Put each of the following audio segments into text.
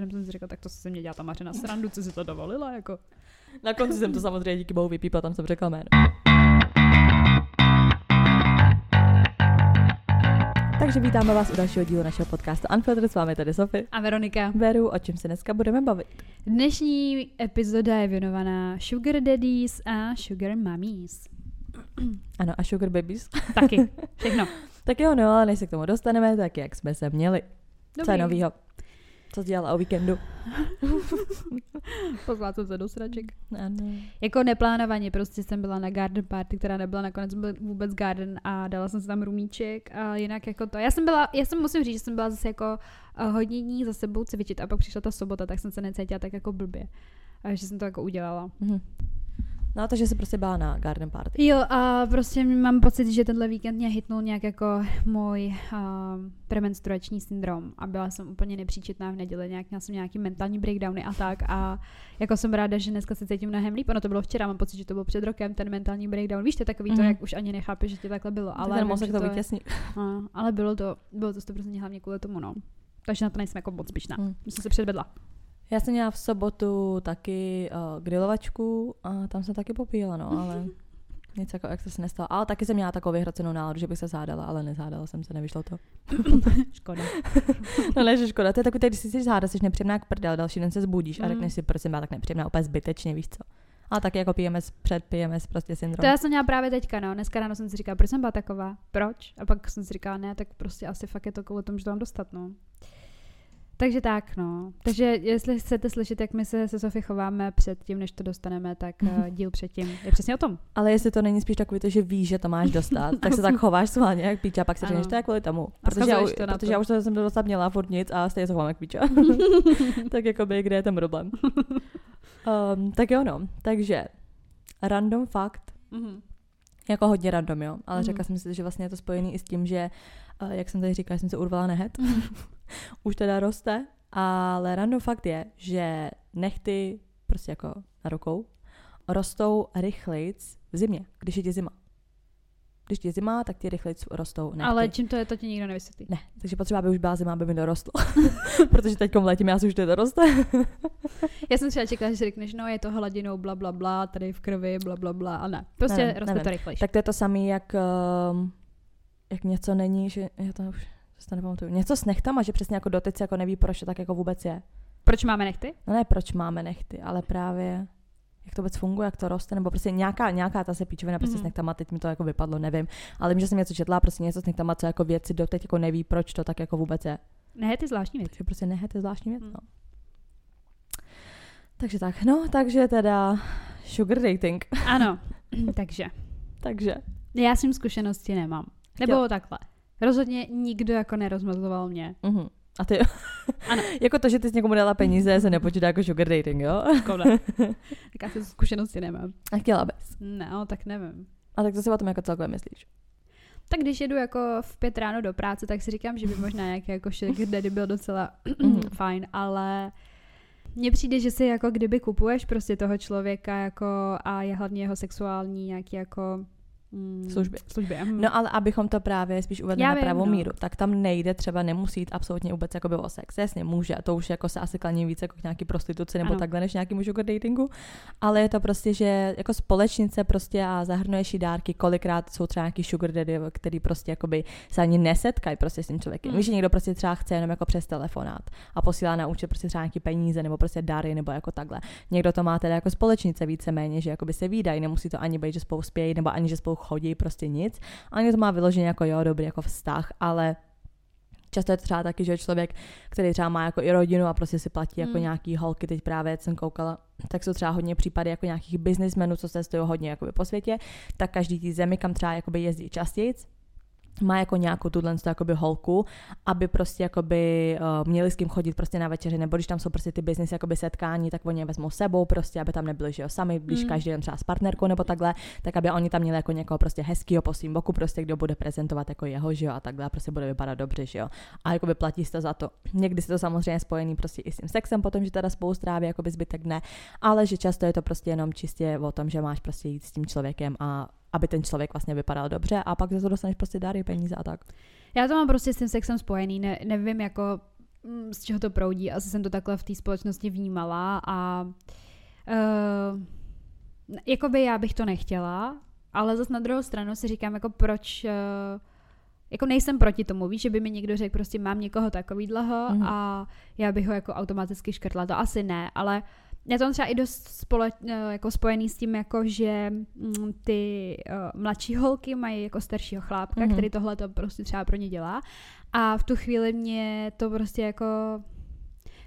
Jenom jsem si řekla, tak to se mě dělá ta Mařena srandu, co si to dovolila, jako. Na konci jsem to samozřejmě díky bohu vypípla, tam jsem řekla jméno. Takže vítáme vás u dalšího dílu našeho podcastu Unfiltered, s vámi tady Sofie. A Veronika. Beru, o čem se dneska budeme bavit. Dnešní epizoda je věnovaná Sugar Daddies a Sugar Mummies. Ano, a Sugar Babies. Taky, všechno. tak jo, no, ale než se k tomu dostaneme, tak jak jsme se měli. Dobrý. Co je novýho? Co jsi dělala o víkendu? Pozvala jsem se do sraček. Ano. Jako neplánovaně, prostě jsem byla na garden party, která nebyla nakonec vůbec garden a dala jsem si tam rumíček a jinak jako to. Já jsem byla, já jsem musím říct, že jsem byla zase jako uh, hodně dní za sebou cvičit a pak přišla ta sobota, tak jsem se necítila tak jako blbě. A že jsem to jako udělala. Mhm. No, takže jsi prostě byla na garden party. Jo, a prostě mám pocit, že tenhle víkend mě hitnul nějak jako můj uh, premenstruační syndrom a byla jsem úplně nepříčetná v neděli, nějak měla jsem nějaký mentální breakdowny a tak a jako jsem ráda, že dneska se cítím mnohem líp, ono to bylo včera, mám pocit, že to bylo před rokem, ten mentální breakdown, víš, to je takový mm. to, Mhm. jak už ani nechápe, že to takhle bylo, ale, ten mozek to vytěsní. a, ale bylo to, bylo to 100% hlavně kvůli tomu, no. Takže na to nejsem jako moc pyšná. Hmm. Jsem se předvedla. Já jsem měla v sobotu taky uh, grilovačku a tam jsem taky popíjela, no, ale nic jako extra se nestalo. Ale taky jsem měla takovou vyhrocenou náladu, že bych se zádala, ale nezádala jsem se, nevyšlo to. Škoda. No ne, že škoda, to je takový, když si chceš hádat, jsi nepříjemná jak prdel, další den se zbudíš a Mm. řekneš si, proč jsem byla tak nepříjemná, úplně zbytečně, víš co. Ale taky jako PMS, před PMS prostě syndrom. To já jsem měla právě teďka, no. Dneska ráno jsem si říkala, proč jsem byla taková? Proč? A pak jsem si říkala, ne, tak prostě asi fakt je to kvůli tomu, že to mám dostat, no. Takže tak, no. Takže jestli chcete slyšet, jak my se se Sofie chováme před tím, než to dostaneme, tak uh, díl předtím je přesně o tom. Ale jestli to není spíš takový to, že víš, že to máš dostat, tak se tak chováš sválně jak píča, pak Ano. řekneš, to je kvůli tomu. Protože, já, to protože to. já už to jsem to dostat měla, furt nic a stejně se chovám jak píča. tak jako by, kde je ten problém. um, tak jo, no. Takže, random fakt, Mhm. jako hodně random, jo. Ale Mhm. řekla jsem si, že vlastně je to spojený i s tím, že, jak jsem tady říkala, jsem se urvala nehet. Už teda roste, ale random fakt je, že nechty prostě jako na rukou rostou rychlejc v zimě, když je ti zima. Když ti je zima, tak ti rychlejc rostou nechty. Ale čím to je, to ti nikdo nevysvětlí. Ne, takže potřeba, aby už byla zima, aby mi dorostlo. Protože teď v létě mi asi už to doroste. Já jsem třeba čekala, že si řekneš, no je to hladinou, bla, bla, bla, tady v krvi, bla, bla, bla, a ne. Prostě Ne, roste nevím. to rychlejší. tak to je to samé, jak, um, jak něco není, že já to už to nepamatuju. Něco s nechtama, že přesně jako doteď jako neví, proč to tak jako vůbec je. Proč máme nechty? No ne, proč máme nechty, ale právě jak to vůbec funguje, jak to roste, nebo prostě nějaká, nějaká ta se píčovina prostě Mhm. s nechtama, teď mi to jako vypadlo, nevím. Ale vím, že jsem něco četla, prostě něco s nechtama, co jako věci doteď jako neví, proč to tak jako vůbec je. Ne, ty zvláštní věci. Takže prostě nehet je zvláštní věc, Hmm. no. Takže tak, no, takže teda sugar dating. Ano, takže. takže. Já s tím zkušenosti nemám. Nebo Jo. takhle. Rozhodně nikdo jako nerozmazloval mě. Uh-huh. A ty, Ano. jako to, že ty jsi někomu dala peníze, se nepočítá jako sugar dating, jo? Tak já si zkušenosti nemám. A chtěla bys. No, tak nevím. A tak to si o tom jako celkově myslíš. Tak když jedu jako v pět ráno do práce, tak si říkám, že by možná nějaký jako sugar daddy byl docela Mhm. fajn, ale mně přijde, že si jako kdyby kupuješ prostě toho člověka jako a je hlavně jeho sexuální nějaký jako Služby. služby. mhm. No ale abychom to právě spíš uvedli Já na vím, pravou no. míru, tak tam nejde třeba nemusí jít absolutně vůbec jako o sex. Jasně může, to už jako se asi klaní více jako k nějaký prostituci nebo Ano. takhle než nějakému sugar datingu, ale je to prostě, že jako společnice prostě a zahrnuješ jí dárky, kolikrát jsou třeba nějaký sugar daddy, který prostě jakoby se ani nesetkají prostě s tím člověkem. Mm. Víš, že někdo prostě třeba chce jenom jako přes telefonát a posílá na účet prostě třeba nějaký peníze nebo prostě dary nebo jako takhle. Někdo to má teda jako společnice víceméně, že jakoby se výdají, nemusí to ani být, že spolu spějí nebo ani, že spolu chodí, prostě nic. Ani to má vyloženě jako jo, dobrý jako vztah, ale Často je to třeba taky, že člověk, který třeba má jako i rodinu a prostě si platí jako Hmm. nějaký holky, teď právě jsem koukala, tak jsou třeba hodně případy jako nějakých businessmenů, co cestují hodně jakoby po světě, tak každý tý zemi, kam třeba jakoby jezdí častěji, má jako nějakou tuhle jakoby holku, aby prostě jakoby uh, měli s kým chodit prostě na večeři, nebo když tam jsou prostě ty business jakoby setkání, tak oni je vezmou sebou prostě, aby tam nebyli, že jo, sami, když Mm. každý den třeba s partnerkou nebo takhle, tak aby oni tam měli jako někoho prostě hezkýho po svým boku, prostě kdo bude prezentovat jako jeho, že jo, a takhle a prostě bude vypadat dobře, že jo. A jako vyplatí se to za to. Někdy se to samozřejmě spojený prostě i s tím sexem, potom, že teda spolu stráví jako zbytek dne, ale že často je to prostě jenom čistě o tom, že máš prostě jít s tím člověkem a aby ten člověk vlastně vypadal dobře a pak za to dostaneš prostě dary, peníze a tak. Já to mám prostě s tím sexem spojený, ne, nevím jako mm, z čeho to proudí. Asi jsem to takhle v té společnosti vnímala a uh, jakoby já bych to nechtěla, ale zase na druhou stranu si říkám, jako proč uh, jako nejsem proti tomu, víš, že by mi někdo řekl, prostě mám někoho takovýhleho mm. a já bych ho jako automaticky škrtla, to asi ne, ale je to třeba i dost spole, eh, jako spojený s tím, jako že mm, ty uh, mladší holky mají jako staršího chlápka, mm. který tohle to prostě třeba pro ně dělá a v tu chvíli mě to prostě jako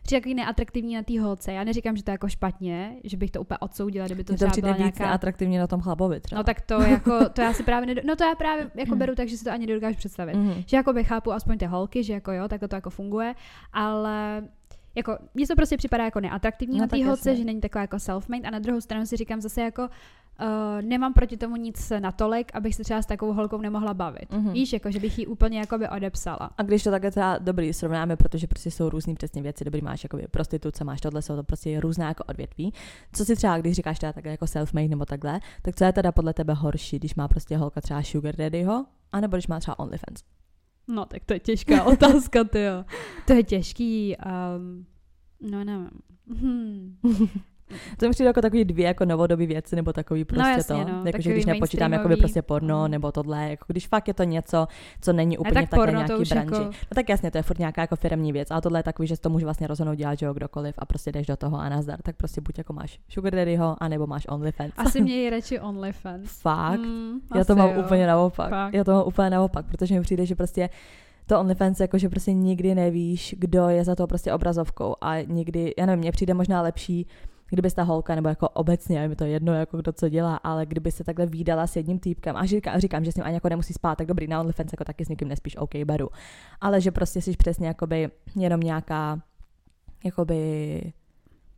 přijde takový neatraktivní na té holce. Já neříkám, že to je jako špatně, že bych to úplně odsoudila, kdyby to, to třeba přijde byla víc nějaká... neatraktivní na tom chlapovi třeba. No tak to jako, to já si právě, nedo... no to já právě jako beru tak, že si to ani nedokážu představit. Mhm. Že jako by chápu aspoň ty holky, že jako jo, tak to jako funguje, ale jako, mně to prostě připadá jako neatraktivní No na té holce, že není taková jako self-made a na druhou stranu si říkám zase jako Uh, nemám proti tomu nic natolik, abych se třeba s takovou holkou nemohla bavit. Mhm. Víš, jako že bych ji úplně jakoby odepsala. A když to takhle třeba dobrý srovnáme, protože prostě jsou různý přesně věci, dobrý máš jako prostituce, máš tohle, jsou to prostě různá jako odvětví. Co si třeba, když říkáš teda takhle jako self-made nebo takhle, tak co je teda podle tebe horší, když má prostě holka třeba sugar daddyho, anebo když má třeba OnlyFans? No, tak to je těžká otázka, ty jo. To je těžký. Um, no, nevím. Hmm. To mi přijde jako takový dvě jako novodobí věci, nebo takový prostě jasně, to. no, jako, že když nepočítám jakoby mainstreamový. prostě porno, Mm. nebo tohle, jako když fakt je to něco, co není úplně tak v takhle nějaký branži. jako- No tak jasně, to je furt nějaká jako firmní věc, ale tohle je takový, že to může vlastně rozhodnout dělat, že jo, kdokoliv a prostě jdeš do toho a nazdar, tak prostě buď jako máš sugar daddyho, anebo máš OnlyFans. Asi mějí radši OnlyFans. Fakt. Hmm, Já to mám jo. úplně naopak. Fakt. Já to mám úplně naopak, protože mi přijde, že prostě to OnlyFans jako, že prostě nikdy nevíš, kdo je za to prostě obrazovkou a nikdy, já nevím, mně přijde možná lepší, kdyby ta holka, nebo jako obecně, je mi to jedno, jako kdo co dělá, ale kdyby se takhle výdala s jedním týpkem a říkám, říkám, že s ním ani jako nemusí spát, tak dobrý, na OnlyFans jako taky s nikým nespíš, OK, beru. Ale že prostě jsi přesně jakoby jenom nějaká jakoby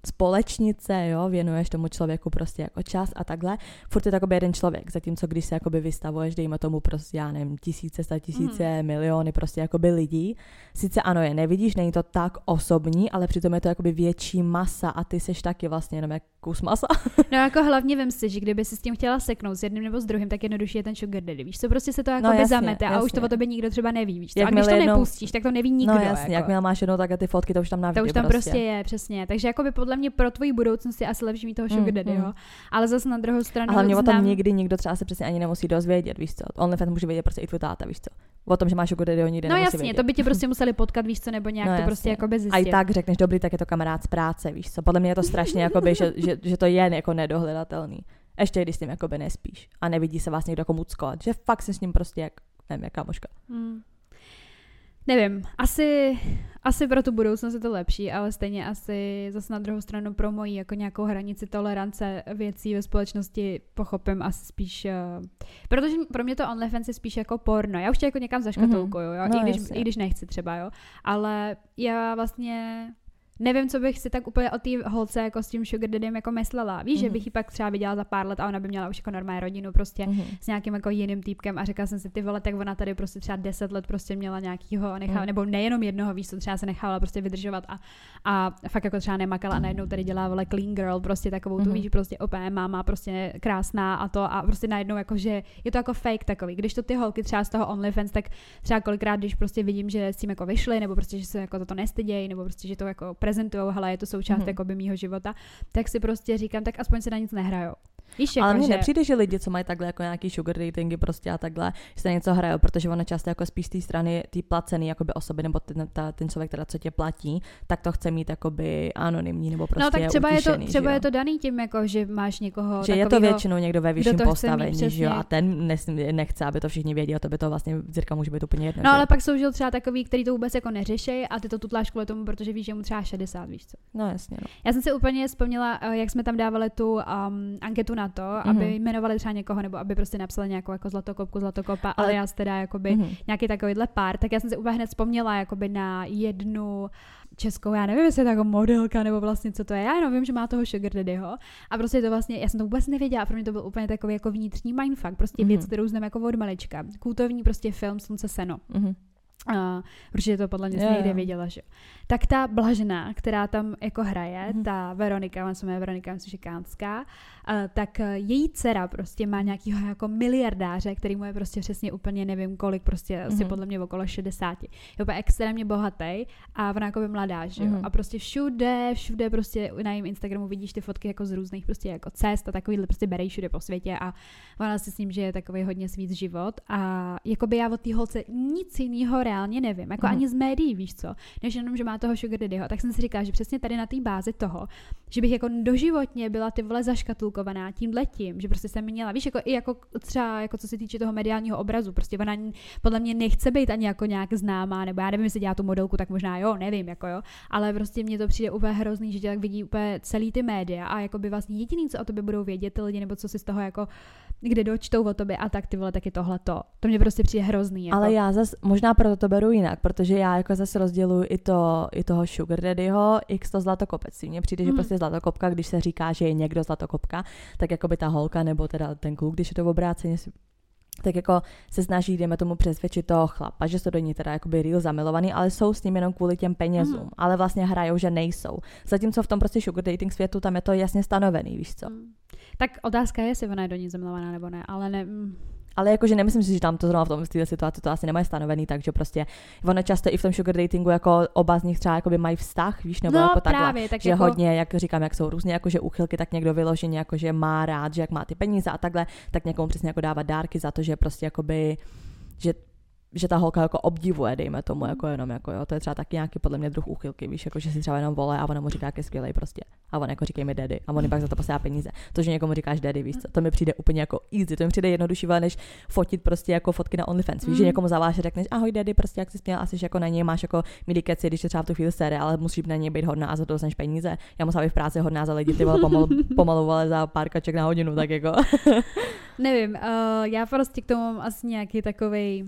společnice, jo, věnuješ tomu člověku prostě jako čas a takhle. Furt je to jakoby jeden člověk, zatímco když se jakoby vystavuješ, dejme tomu prostě, já nevím, tisíce, sta tisíce, mm. miliony prostě jakoby lidí. Sice ano, je nevidíš, není to tak osobní, ale přitom je to jakoby větší masa a ty seš taky vlastně jenom jak kus masa. No jako hlavně vem si, že kdyby si s tím chtěla seknout s jedním nebo s druhým, tak jednodušší je ten sugar daddy, víš co, prostě se to jako No by jasně, zamete a už to jasně. o tobě nikdo třeba neví, víš co. A Jakmile když to jednou- nepustíš, tak to neví nikdo. no jasně, jako. jakmile máš jednou takhle ty fotky, to už tam navždy To už tam prostě. je, přesně. Takže jako by podle mě pro tvoji budoucnost je asi lepší mít toho sugar Mm, daddyho. mm. Ale zase na druhou stranu A hlavně o tom znám- nikdy nikdo třeba se přesně ani nemusí dozvědět, víš co. OnlyFans může vědět prostě i tvůj táta, víš co. O tom, že máš sugar daddyho nikdy No jasně, vědět. to by tě prostě museli potkat, víš co, nebo nějak No to prostě jasně. jako by A i tak řekneš, dobrý, tak je to kamarád z práce, víš co. Podle mě je to strašně, jakoby, že, že, že, to je jako nedohledatelný. Ještě když s tím jakoby nespíš a nevidí se vás někdo jako muckovat. Že fakt si s ním prostě jak, nevím, jak kámoška. Hmm. Nevím, asi, asi pro tu budoucnost je to lepší, ale stejně asi zase na druhou stranu pro moji jako nějakou hranici tolerance věcí ve společnosti pochopím asi spíš, uh, protože pro mě to OnlyFans je spíš jako porno. Já už tě jako někam zaškatulkuju, jo, No, I, když, jasně. i když nechci třeba, jo, ale já vlastně nevím, co bych si tak úplně o té holce jako s tím sugar daddym jako myslela. Víš, že Mhm. bych ji pak třeba viděla za pár let a ona by měla už jako normální rodinu prostě Mhm. s nějakým jako jiným týpkem a řekla jsem si, ty vole, tak ona tady prostě třeba 10 let prostě měla nějakýho, nechá, Mm. nebo nejenom jednoho, víš, co třeba se nechávala prostě vydržovat a, a fakt jako třeba nemakala a najednou tady dělá vole clean girl, prostě takovou tu, Mhm. víš, prostě opé máma, prostě krásná a to a prostě najednou jako, že je to jako fake takový. Když to ty holky třeba z toho OnlyFans, tak třeba kolikrát, když prostě vidím, že s tím jako vyšly, nebo prostě, že se jako toto nestydějí, nebo prostě, že to jako prezentujou, hele, je to součást Mhm. jako by mýho života, tak si prostě říkám, tak aspoň se na nic nehrajou. Víš, Ale jako, mně že... nepřijde, že lidi, co mají takhle jako nějaký sugar datingy prostě a takhle, že se něco hrajou, protože ono často jako spíš z té strany ty placený jakoby osoby nebo ten, ta, ten člověk, teda, co tě platí, tak to chce mít jakoby anonymní nebo prostě no tak třeba, je to, utišený, třeba že jo? je to daný tím, jako, že máš někoho že je to většinou někdo ve vyšším to postavení, že jo, a ten nechce, aby to všichni věděli, to by to vlastně Zirka může být úplně jedno. No že? ale pak jsou že třeba takový, který to vůbec jako neřeší a ty to tutláš kvůli tomu, protože víš, že mu třeba 60, víš co. No jasně, no. Já jsem si úplně vzpomněla, eh, jak jsme tam dávali tu um, anketu na to, mm-hmm. aby Mhm. jmenovali třeba někoho, nebo aby prostě napsali nějakou jako zlatokopku, zlatokopa, ale, Ale- já teda jakoby Mhm. nějaký takovýhle pár, tak já jsem si úplně hned vzpomněla jakoby na jednu českou, já nevím, jestli je to jako modelka nebo vlastně co to je, já jenom vím, že má toho sugar daddyho a prostě to vlastně, já jsem to vůbec nevěděla, a pro mě to byl úplně takový jako vnitřní mindfuck, prostě Mhm. věc, kterou znám jako od malička. Kultovní prostě film Slunce seno. Mhm. Uh, protože to podle mě Jo, někde věděla, že. Tak ta Blažená, která tam jako hraje, Mhm. ta Veronika, ona se jmenuje Veronika, myslím, že Kánská, uh, tak uh, její dcera prostě má nějakýho jako miliardáře, který mu je prostě přesně úplně nevím kolik, prostě asi Mhm. podle mě okolo 60. Je úplně extrémně bohatý a ona jako by mladá, že jo. Mhm. A prostě všude, všude prostě na jejím Instagramu vidíš ty fotky jako z různých prostě jako cest a takovýhle prostě berej všude po světě a ona si s ním, že je takový hodně svít život a jakoby já od té holce nic jiného reálně nevím, jako Mhm. ani z médií, víš co, než jenom, že má toho sugar daddyho, tak jsem si říkala, že přesně tady na té bázi toho, že bych jako doživotně byla ty vole zaškatulkovaná tím letím, že prostě jsem měla, víš, jako i jako třeba, jako co se týče toho mediálního obrazu, prostě ona podle mě nechce být ani jako nějak známá, nebo já nevím, jestli dělá tu modelku, tak možná jo, nevím, jako jo, ale prostě mně to přijde úplně hrozný, že tě tak vidí úplně celý ty média a jako by vlastně jediný, co o tobě budou vědět ty lidi, nebo co si z toho jako kde dočtou o tobě a tak ty vole, tak je tohle to. To mě prostě přijde hrozný. Jako. Ale já zas, možná proto to beru jinak, protože já jako zase rozděluji i, to, i toho sugar daddyho, x to zlatokopectví. Mně přijde, že Mhm. prostě zlatokopka, když se říká, že je někdo zlatokopka, tak jako by ta holka nebo teda ten kluk, když je to v obráceně, tak jako se snaží, dejme tomu, přesvědčit toho chlapa, že jsou do ní teda jakoby real zamilovaný, ale jsou s ním jenom kvůli těm penězům, Mhm. ale vlastně hrajou, že nejsou. Zatímco v tom prostě sugar dating světu tam je to jasně stanovený, víš co. Mm. Tak otázka je, jestli ona je do ní zamilovaná nebo ne, ale ne. Ale jakože nemyslím si, že tam to zrovna v tom v této situaci to asi nemají stanovený, takže prostě ono často i v tom sugar datingu jako oba z nich třeba jakoby mají vztah, víš, nebo no jako takhle. právě, tak že jako, hodně, jak říkám, jak jsou různě jakože úchylky, tak někdo vyloženě jakože má rád, že jak má ty peníze a takhle, tak někomu přesně jako dávat dárky za to, že prostě jakoby, že že ta holka jako obdivuje, dejme tomu, jako jenom jako jo, to je třeba taky nějaký podle mě druh úchylky, víš, jako že si třeba jenom vole a ona mu říká, jak je skvělej prostě. A on jako říkej mi daddy a on pak za to posílá peníze. To, že někomu říkáš daddy, víš co, to mi přijde úplně jako easy, to mi přijde jednodušší, než fotit prostě jako fotky na OnlyFans. Víš, že Mm. někomu zavoláš a řekneš, ahoj daddy, prostě jak jsi směl, asi jako na něj máš jako milý keci, když je třeba v tu chvíli sere, ale musíš na něj být hodná a za to dostaneš peníze. Já musela být v práci hodná za lidi, ty vole, pomalu, pomalu vole, za pár kaček na hodinu, tak jako. nevím, uh, já prostě k tomu mám asi nějaký takovej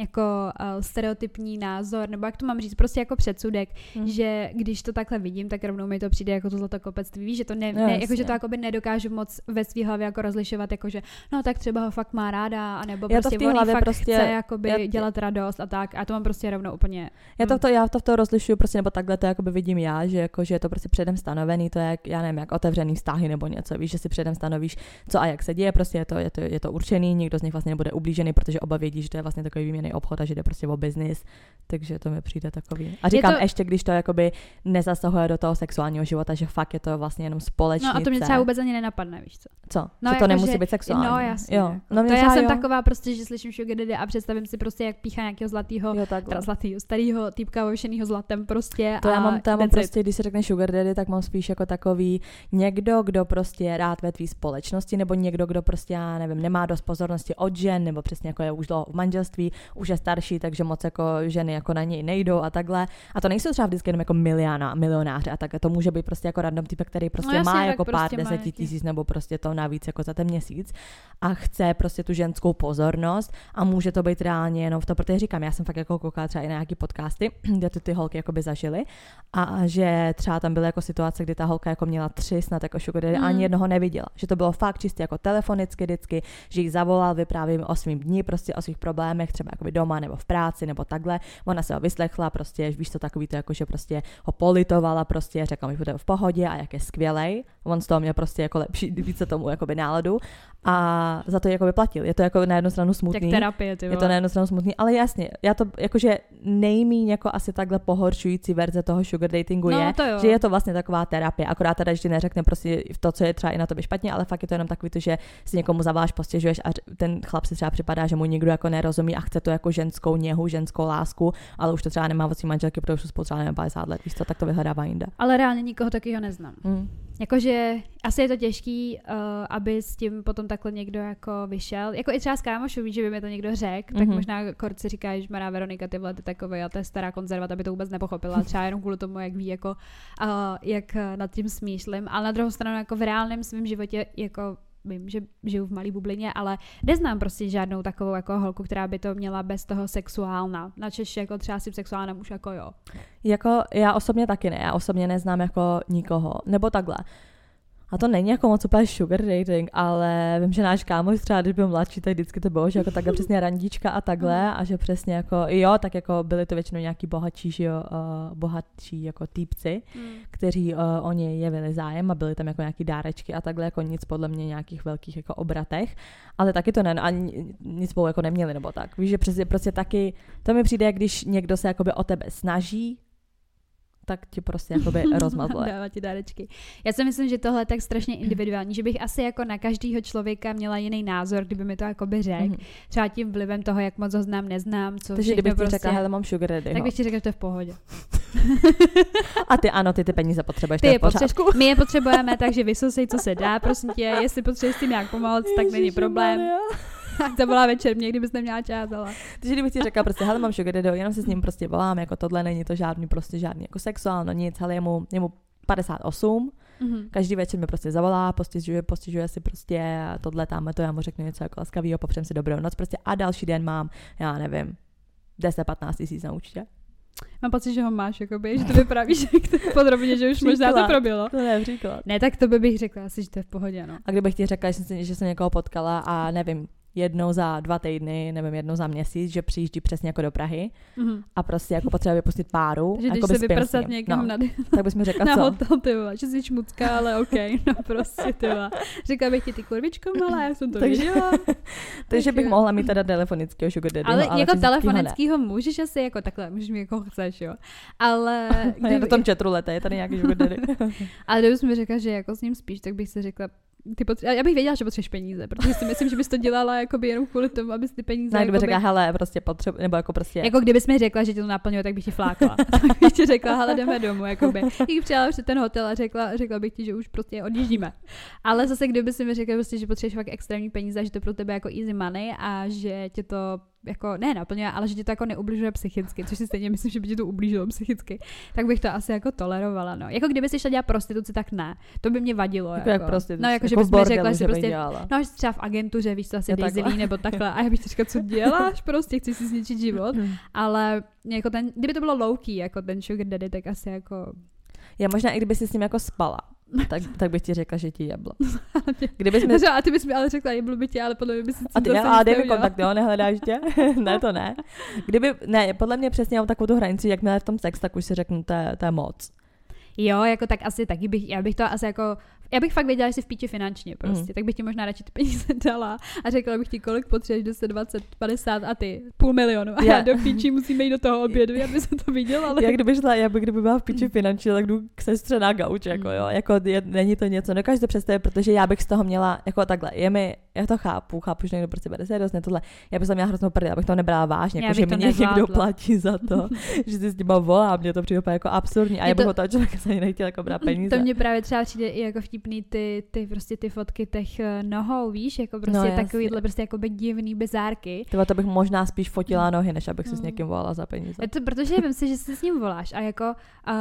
jako uh, stereotypní názor, nebo jak to mám říct, prostě jako předsudek, Hmm. že když to takhle vidím, tak rovnou mi to přijde jako to zlatokopectví, víš, že to ne, No, ne jako, že to jakoby nedokážu moc ve svý hlavě jako rozlišovat, jako že no tak třeba ho fakt má ráda, anebo Já prostě on fakt prostě- chce jakoby já- dělat radost a tak a to mám prostě rovnou úplně Já to, v to, já to v to rozlišuju prostě, nebo takhle to jakoby vidím já, že, jako, že je to prostě předem stanovený, to je jak, já nevím, jak otevřený vztahy nebo něco, víš, že si předem stanovíš, co a jak se děje, prostě je to, je to, je to určený, nikdo z nich vlastně nebude ublížený, protože oba vědí, že to je vlastně takový výměný obchod a že jde prostě o biznis, takže to mi přijde takový. A říkám, to- ještě když to jakoby nezasahuje do toho sexuálního života, že fakt je to vlastně jenom společnice. No a to mě třeba vůbec ani nenapadne, víš co. Co? No, že jako, to nemusí že- být sexuální. No jasně. Jo. Jako. No, to já jsem jo. taková prostě, že slyším sugar daddy a představím si prostě, jak píchá nějakého zlatého, Jo, takhle. teda zlatýho, starého týpka ošenýho zlatem prostě. To a já mám, to já mám prostě, když se řekne sugar daddy, tak mám spíš jako takový někdo, kdo prostě je rád ve tvý společnosti, nebo někdo, kdo prostě, já nevím, nemá dost pozornosti od žen, nebo přesně jako je už dlouho v manželství, už je starší, takže moc jako ženy jako na něj nejdou a takhle. A to nejsou třeba vždycky jenom jako miliona, milionáři a tak. To může být prostě jako random typ, který prostě No jasně, má jako pár prostě deseti tisíc nebo prostě to navíc jako za ten měsíc a chce prostě tu ženskou pozornost a může to být reálně jenom v to, protože říkám, já jsem fakt jako koukala třeba i na nějaký podcasty, kde to ty holky jakoby zažily a že třeba tam byly jako situace, kdy ta holka jako měla tři snad jako sugar Mm. ani jednoho neviděla. Že to bylo fakt čistě jako telefonicky vždycky, že jí zavolal, vypráví mi o svým dní, prostě o svých problémech, třeba jakoby doma nebo v práci nebo takhle. Ona se ho vyslechla, prostě, víš to takový to jako, že prostě ho politovala, prostě řekla mi, že bude v pohodě a jak je skvělej. On z toho měl prostě jako lepší, více tomu jakoby náladu a za to jako vyplatil. Je to jako na jednu stranu Jak smutný. terapie, ty Je vole. to na jednu stranu smutný, ale jasně, já to jakože nejmíň jako asi takhle pohoršující verze toho sugar datingu No, je, to jo. že je to vlastně taková terapie, akorát teda, že neřekne prostě to, co je třeba i na tobě špatně, ale fakt je to jenom takový to, že si někomu zavoláš, postěžuješ a ten chlap si třeba připadá, že mu nikdo jako nerozumí a chce to jako ženskou něhu, ženskou lásku, ale už to třeba nemá od svý manželky, protože už jsou spolu třeba nevím, 50 let, víš co, tak to vyhledává jinde. Ale reálně nikoho takového neznám. Mm. Jakože asi je to těžký, uh, aby s tím potom takhle někdo jako vyšel. Jako i třeba s kámošů, víš, že by mi to někdo řekl, tak Mhm. možná kort si říká, že má Veronika, ty ty takové, a to je stará konzerva, ta by to vůbec nepochopila, třeba jenom kvůli tomu, jak ví, jako, uh, jak eh, nad tím smýšlím. Ale na druhou stranu, jako v reálném svém životě, jako vím, že žiju v malé bublině, ale neznám prostě žádnou takovou jako holku, která by to měla bez toho sexuálna. Načež jako třeba s tím sexuálem už jako jo. Jako já osobně taky ne, já osobně neznám jako nikoho, nebo takhle. A to není jako moc úplně sugar dating, ale vím, že náš kámoš třeba, když byl mladší, tak vždycky to bylo, že jako takhle přesně randíčka a takhle Mhm. a že přesně jako, jo, tak jako byly to většinou nějaký bohatší, že jo, uh, bohatší jako týpci, Mm. kteří uh, o ně jevili zájem a byly tam jako nějaký dárečky a takhle jako nic podle mě nějakých velkých jako obratech, ale taky to ne, ani nic spolu jako neměli nebo tak. Víš, že přesně prostě taky, to mi přijde, jak když někdo se jakoby o tebe snaží, tak ti prostě jakoby rozmazle. Dává ti dárečky. Já si myslím, že tohle je tak strašně individuální, že bych asi jako na každého člověka měla jiný názor, kdyby mi to jakoby řekl. Mhm. Třeba tím vlivem toho, jak moc ho znám, neznám, co Takže kdybych ti prostě. řekla, hele, mám sugar daddy, tak bych ti řekla, že to je v pohodě. A ty ano, ty ty peníze potřebuješ, Ty je potřebuješ, my je potřebujeme, takže vysosej, co se dá, prosím tě, jestli potřebuješ s tím nějak pomoct, tak není problém. Tak to byla večer, mě, kdybys neměla čas, ale... Takže kdybych ti řekla prostě, hele, mám sugar daddy, jenom se s ním prostě volám, jako tohle není to žádný, prostě žádný jako sexuálno, nic, ale je mu, je mu 58, Mhm. každý večer mi prostě zavolá, postižuje, postižuje si prostě tohle, tamhle to, já mu řeknu něco jako laskavýho, popřem si dobrou noc prostě a další den mám, já nevím, 10-15 tisíc na účtě. Mám pocit, že ho máš, jakoby, že to vyprávíš tak podrobně, že už možná to Příklad. probělo. To ne, příklad. Ne, tak to by bych řekla asi, že to je v pohodě, no. A kdybych ti řekla, že jsem, že jsem někoho potkala a nevím, jednou za dva týdny, nevím, jednou za měsíc, že přijíždí přesně jako do Prahy Mhm. a prostě jako potřebuje vypustit páru. A když jako se vyprsat ním. někam no, na, tak bys mi řekla, na co? hotel, ty vole, že jsi čmucká, ale OK, no prostě, ty vole. Řekla bych ti ty kurvičko malá, já jsem to Takže- věděla. Takže bych mohla mít teda telefonického sugar daddy, Ale, ale jako telefonickýho můžeš asi jako takhle, můžeš mít jako chceš, jo. Ale, já na tom četru lete, je tady nějaký sugar daddy. ale kdybys mi řekla, že jako s ním spíš, tak bych si řekla, ty potře- já bych věděla, že potřebuješ peníze, protože si myslím, že bys to dělala jakoby jenom kvůli tomu, abys ty peníze Ne, kdyby jakoby, řekla, hele, prostě potřebu, nebo jako prostě, Jako kdybys mi řekla, že tě to naplňuje, tak bych ti flákla. tak bych ti řekla, hele, jdeme domů, jakoby. Když přijela před ten hotel a řekla, řekla bych ti, že už prostě odjíždíme. Ale zase, kdyby si mi řekla, prostě, že potřebuješ fakt extrémní peníze, že to pro tebe jako easy money a že tě to jako ne naplňuje, ale že ti to jako neubližuje psychicky, což si stejně myslím, že by ti to ublížilo psychicky, tak bych to asi jako tolerovala. No. Jako kdyby si šla dělat prostituci, tak ne. To by mě vadilo. jako, jak prostě, No, jako, že jako bys mi řekla, že prostě dělala. No, že třeba v agentuře, víš, to asi takhle. nebo takhle. A já bych říkala, co děláš prostě, chci si zničit život. Hm. Ale jako ten, kdyby to bylo low key, jako ten sugar daddy, tak asi jako... Já možná i kdyby si s ním jako spala, tak, tak bych ti řekla, že ti jeblo. Kdybys mi... No, a ty bys mi ale řekla, jeblu by tě, ale podle mě by si A ty ne, a dej mi kontakt, jo, nehledáš tě? ne, to ne. Kdyby, ne, podle mě přesně mám takovou tu hranici, jakmile v tom sex, tak už si řeknu, to je, to je moc. Jo, jako tak asi taky bych, já bych to asi jako, já bych fakt věděla, že jsi v píči finančně prostě, Mm. tak bych ti možná radši ty peníze dala a řekla bych ti, kolik potřebuješ, 10, 20, 50 a ty? Půl milionu. A já Já- do píči musíme jít do toho obědu, aby se to viděla, ale Jak kdyby šla, já bych kdyby byla v piči finančně, tak jdu k sestře na gauč, jako jo, jako je, není to něco, dokážu to představit, protože já bych z toho měla, jako takhle, je mi, já to chápu, chápu, že někdo prostě bere seriózně tohle, já bych to měla hroznou prdel, abych to nebrala vážně, jako, že to mi někdo platí za to, že si s nima volá, mě to přijde jako absurdní a Je já bych to- od toho člověka se ani nechtěla jako brát peníze. To mě právě třeba přijde i jako vtipný ty, ty prostě ty fotky těch eh, nohou, víš, jako prostě No, no, jasně. takovýhle prostě jako divný bizárky. Tyhle, to bych možná spíš fotila nohy, než abych si s Mm. někým volala za peníze. Je to, protože vím si, že si s ním voláš a jako uh,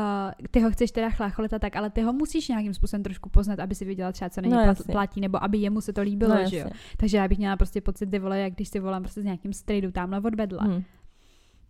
ty ho chceš teda chlácholit a tak, ale ty ho musíš nějakým způsobem trošku poznat, aby si viděla třeba, co není No, no, platí, nebo aby jemu se to líbilo, no, že jo. jasně. Takže já bych měla prostě pocit, ty vole, jak když si volám prostě s nějakým strejdu tamhle odvedla. Hm.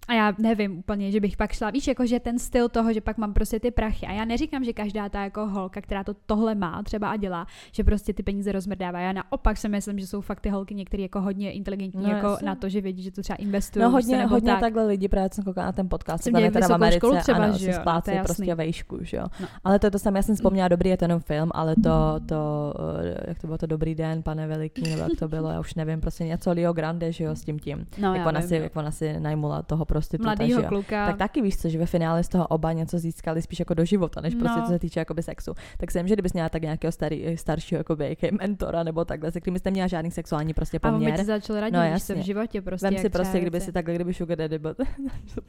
A já nevím úplně, že bych pak šla, víš, jako že ten styl toho, že pak mám prostě ty prachy. A já neříkám, že každá ta jako holka, která to tohle má třeba a dělá, že prostě ty peníze rozmrdává. Já naopak si myslím, že jsou fakt ty holky některé jako hodně inteligentní, No, jako jasně. na to, že vědí, že to třeba investují. No hodně, nebo hodně tak. takhle lidi, právě jsem koukala na ten podcast, Jsem teda v Americe, školu třeba, ano, že jo, no, splácí jasný. prostě vejšku, že jo. No. Ale to je to samé, já jsem vzpomněla, dobrý je to jenom film, ale to, to, eh, jak to bylo to Dobrý den, pane Veliký, nebo jak to bylo, já už nevím, prostě něco Leo Grande, že jo, s tím tím. No, jak, ona si, jak ona si najmula toho prostituta, že Mladýho jo. kluka. Tak taky víš co, že ve finále z toho oba něco získali spíš jako do života, než prostě No. co se týče jakoby sexu. Tak jsem, že kdybys měla tak nějakého starý, staršího jakoby, mentora nebo takhle, se kterým jste měla žádný sexuální prostě a on by poměr. začal radit, No, co, v jasně. životě prostě. Vem si prostě, kdyby si takhle, kdyby Sugar Daddy byl,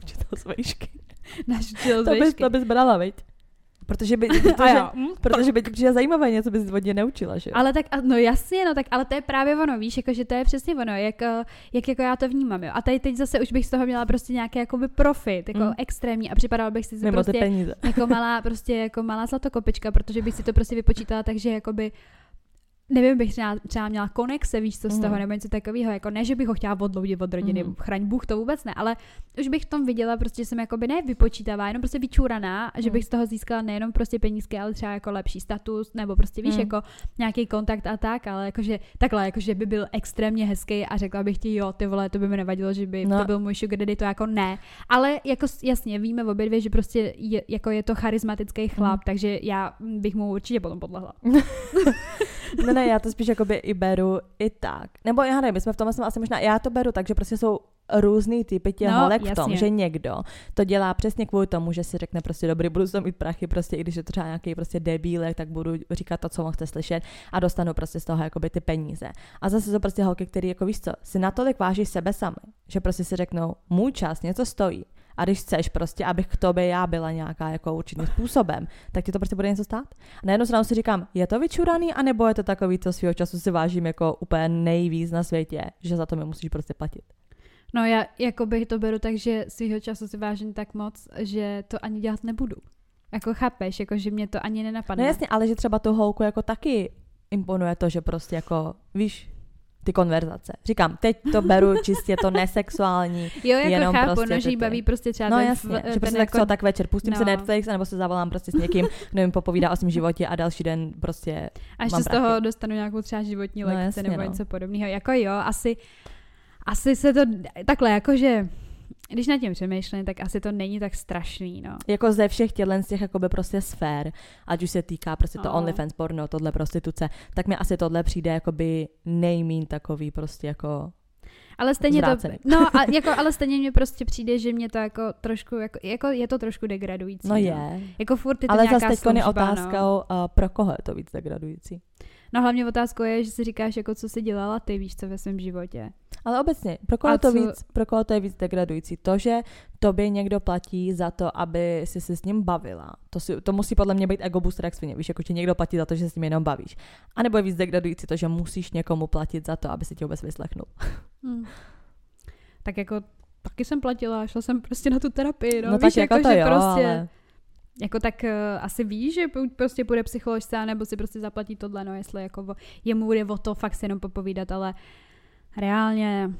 učitel z vejšky. Náš učitel z To bys, vejšky. to bys brala, viď? Protože by, protože, jo, hm, protože by ti přijde zajímavé, něco bys od něj neučila, že jo? Ale tak, no jasně, no tak, ale to je právě ono, víš, jako, že to je přesně ono, jak, eh, jak jako já to vnímám, jo. A tady teď zase už bych z toho měla prostě nějaký jakoby profit, jako Mm. extrémní a připadala bych si Mimo prostě peníze. jako malá, prostě jako malá zlatokopička, protože bych si to prostě vypočítala, takže jakoby nevím, bych třeba, třeba měla konexe, víš co z toho, Mhm. nebo něco takového, jako ne, že bych ho chtěla odloudit od rodiny, Mhm. chraň Bůh, to vůbec ne, ale už bych v tom viděla, prostě že jsem jakoby ne vypočítavá, jenom prostě vyčuraná, a že Mhm. bych z toho získala nejenom prostě penízky, ale třeba jako lepší status, nebo prostě víš, Mhm. jako nějaký kontakt a tak, ale jakože takhle, jakože by byl extrémně hezký a řekla bych ti, jo, ty vole, to by mi nevadilo, že by No. to byl můj sugar daddy, to jako ne, ale jako jasně, víme obě dvě, že prostě je, jako je to charismatický chlap, Mhm. takže já bych mu určitě potom podlehla. Ne, ne, já to spíš jakoby i beru i tak. Nebo já nevím, my jsme v tomhle jsme asi možná, já to beru tak, že prostě jsou různý typy těch No, v tom, že někdo to dělá přesně kvůli tomu, že si řekne prostě dobrý, budu z toho mít prachy, prostě i když je to třeba nějaký prostě debílek, tak budu říkat to, co on chce slyšet a dostanu prostě z toho jakoby ty peníze. A zase jsou prostě holky, které jako víš co, si natolik váží sebe sami, že prostě si řeknou, můj čas něco stojí. A když chceš prostě, abych k tobě já byla nějaká jako určitým způsobem, tak ti to prostě bude něco stát. A na jednu stranu si říkám, je to vyčuraný, anebo je to takový, co svého času si vážím jako úplně nejvíc na světě, že za to mi musíš prostě platit. No já jako bych to beru tak, že svýho času si vážím tak moc, že to ani dělat nebudu. Jako chápeš, jako že mě to ani nenapadne. No jasně, ale že třeba tu holku jako taky imponuje to, že prostě jako, víš, ty konverzace. Říkám, teď to beru čistě to nesexuální. Jo, jako jenom chápu, prostě no, ty- baví prostě třeba No ten, jasně, v- že prostě ten tak co, tak večer pustím no. si no. Netflix, anebo se zavolám prostě s někým, kdo mi popovídá o svém životě a další den prostě a ještě mám z toho dostanu nějakou třeba životní No lekci jasně, nebo no. něco podobného. Jako jo, asi, asi se to, takhle, jakože, když nad tím přemýšlím, tak asi to není tak strašný, no. jako ze všech těchto z těch jakoby prostě sfér, ať už se týká prostě to No. OnlyFans, porno, tohle prostituce, tak mi asi tohle přijde jakoby nejmín takový prostě jako Ale stejně to, Zvrácený. no, a jako, ale stejně mně prostě přijde, že mě to jako trošku, jako, jako je to trošku degradující. No je. Jako furt je to Ale zase teď je služba, no. uh, pro koho je to víc degradující. No hlavně otázkou je, že si říkáš, jako co si dělala ty, víš co ve svém životě. Ale obecně, pro koho, A to co- víc, pro koho to je víc degradující? To, že tobě někdo platí za to, aby si se s ním bavila. To, si, to musí podle mě být ego booster jak svině. Víš, jako ti někdo platí za to, že se s ním jenom bavíš. A nebo je víc degradující to, že musíš někomu platit za to, aby si tě vůbec vyslechnul. Hmm. Tak jako taky jsem platila, šla jsem prostě na tu terapii, no, no víš, tak jako to že jo, prostě, ale... jako tak uh, asi víš, že prostě půjde psycholožce, nebo si prostě zaplatí tohle, no jestli jako jemu bude o to fakt si jenom popovídat, ale reálně,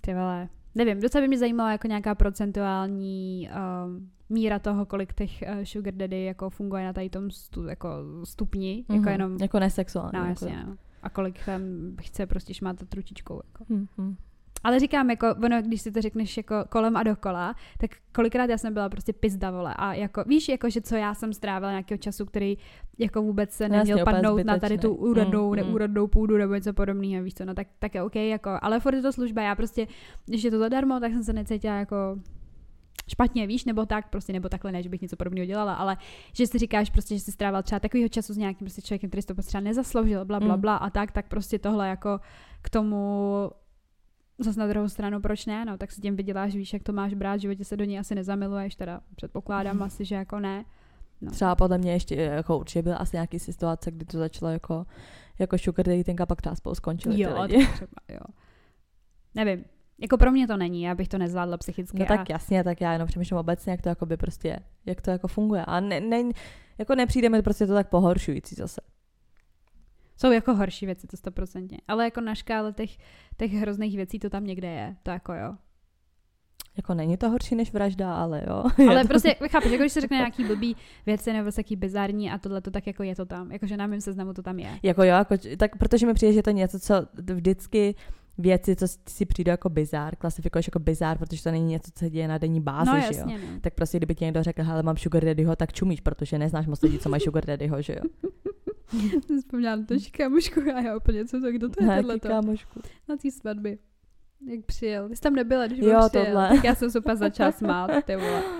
ty vole, nevím, docela by mě zajímalo jako nějaká procentuální um, míra toho, kolik těch uh, sugar daddy jako funguje na tady tom stu, jako stupni, mm-hmm. jako Mhm, jenom, Jako nesexuální. no jako. jasně, no. a kolik tam chce prostě šmátat ručičkou, jako. Hm, hm. Ale říkám, jako, ono, když si to řekneš jako kolem a dokola, tak kolikrát já jsem byla prostě pizda, vole. A jako, víš, jako, že co já jsem strávila nějakého času, který jako vůbec se No neměl jasně, padnout na tady tu úrodnou, Mm, mm, neúrodnou půdu nebo něco podobného, víš co, no tak, tak je OK, jako, ale furt je to služba, já prostě, když je to zadarmo, tak jsem se necítila jako špatně, víš, nebo tak, prostě, nebo takhle ne, že bych něco podobného dělala, ale že si říkáš prostě, že si strávil třeba takového času s nějakým prostě člověkem, který si to prostě třeba nezasloužil, bla, bla, Mm. bla a tak, tak prostě tohle jako k tomu zase na druhou stranu, proč ne, no, tak si tím vyděláš, víš, jak to máš brát, v životě se do ní asi nezamiluješ, teda předpokládám Mhm. asi, že jako ne. No. Třeba podle mě ještě, jako určitě byla asi nějaký situace, kdy to začalo jako, jako sugar dating a pak třeba spolu skončili ty Jo, lidi. tak třeba, jo. Nevím, jako pro mě to není, já bych to nezvládla psychicky. No a... tak jasně, tak já jenom přemýšlím obecně, jak to jakoby prostě, jak to jako funguje. A ne, ne, jako nepřijde mi prostě to tak pohoršující zase. Jsou jako horší věci, to stoprocentně. Ale jako na škále těch, těch hrozných věcí to tam někde je, to jako jo. Jako není to horší než vražda, ale jo. Ale Je to- prostě, chápeš, jako když se řekne nějaký blbý věci nebo jaký bizarní a tohle to tak jako je to tam. Jakože na mém seznamu to tam je. Jako jo, jako, tak protože mi přijde, že to je něco, co vždycky věci, co si přijde jako bizár, klasifikuješ jako bizár, protože to není něco, co se děje na denní bázi, no že jo. jasně, no. Tak prostě, kdyby ti někdo řekl, hele, mám sugar daddyho, tak čumíš, protože neznáš moc lidí, co mají sugar daddyho, že jo. Jsem Vzpomněla na to, že kámošku a já úplně, co to, kdo to je tohle to? kámošku. Na té svatbě. Jak přijel. Ty jsi tam nebyla, když Jo, on přijel. tohle. Tak já jsem se začala smát, ty vole.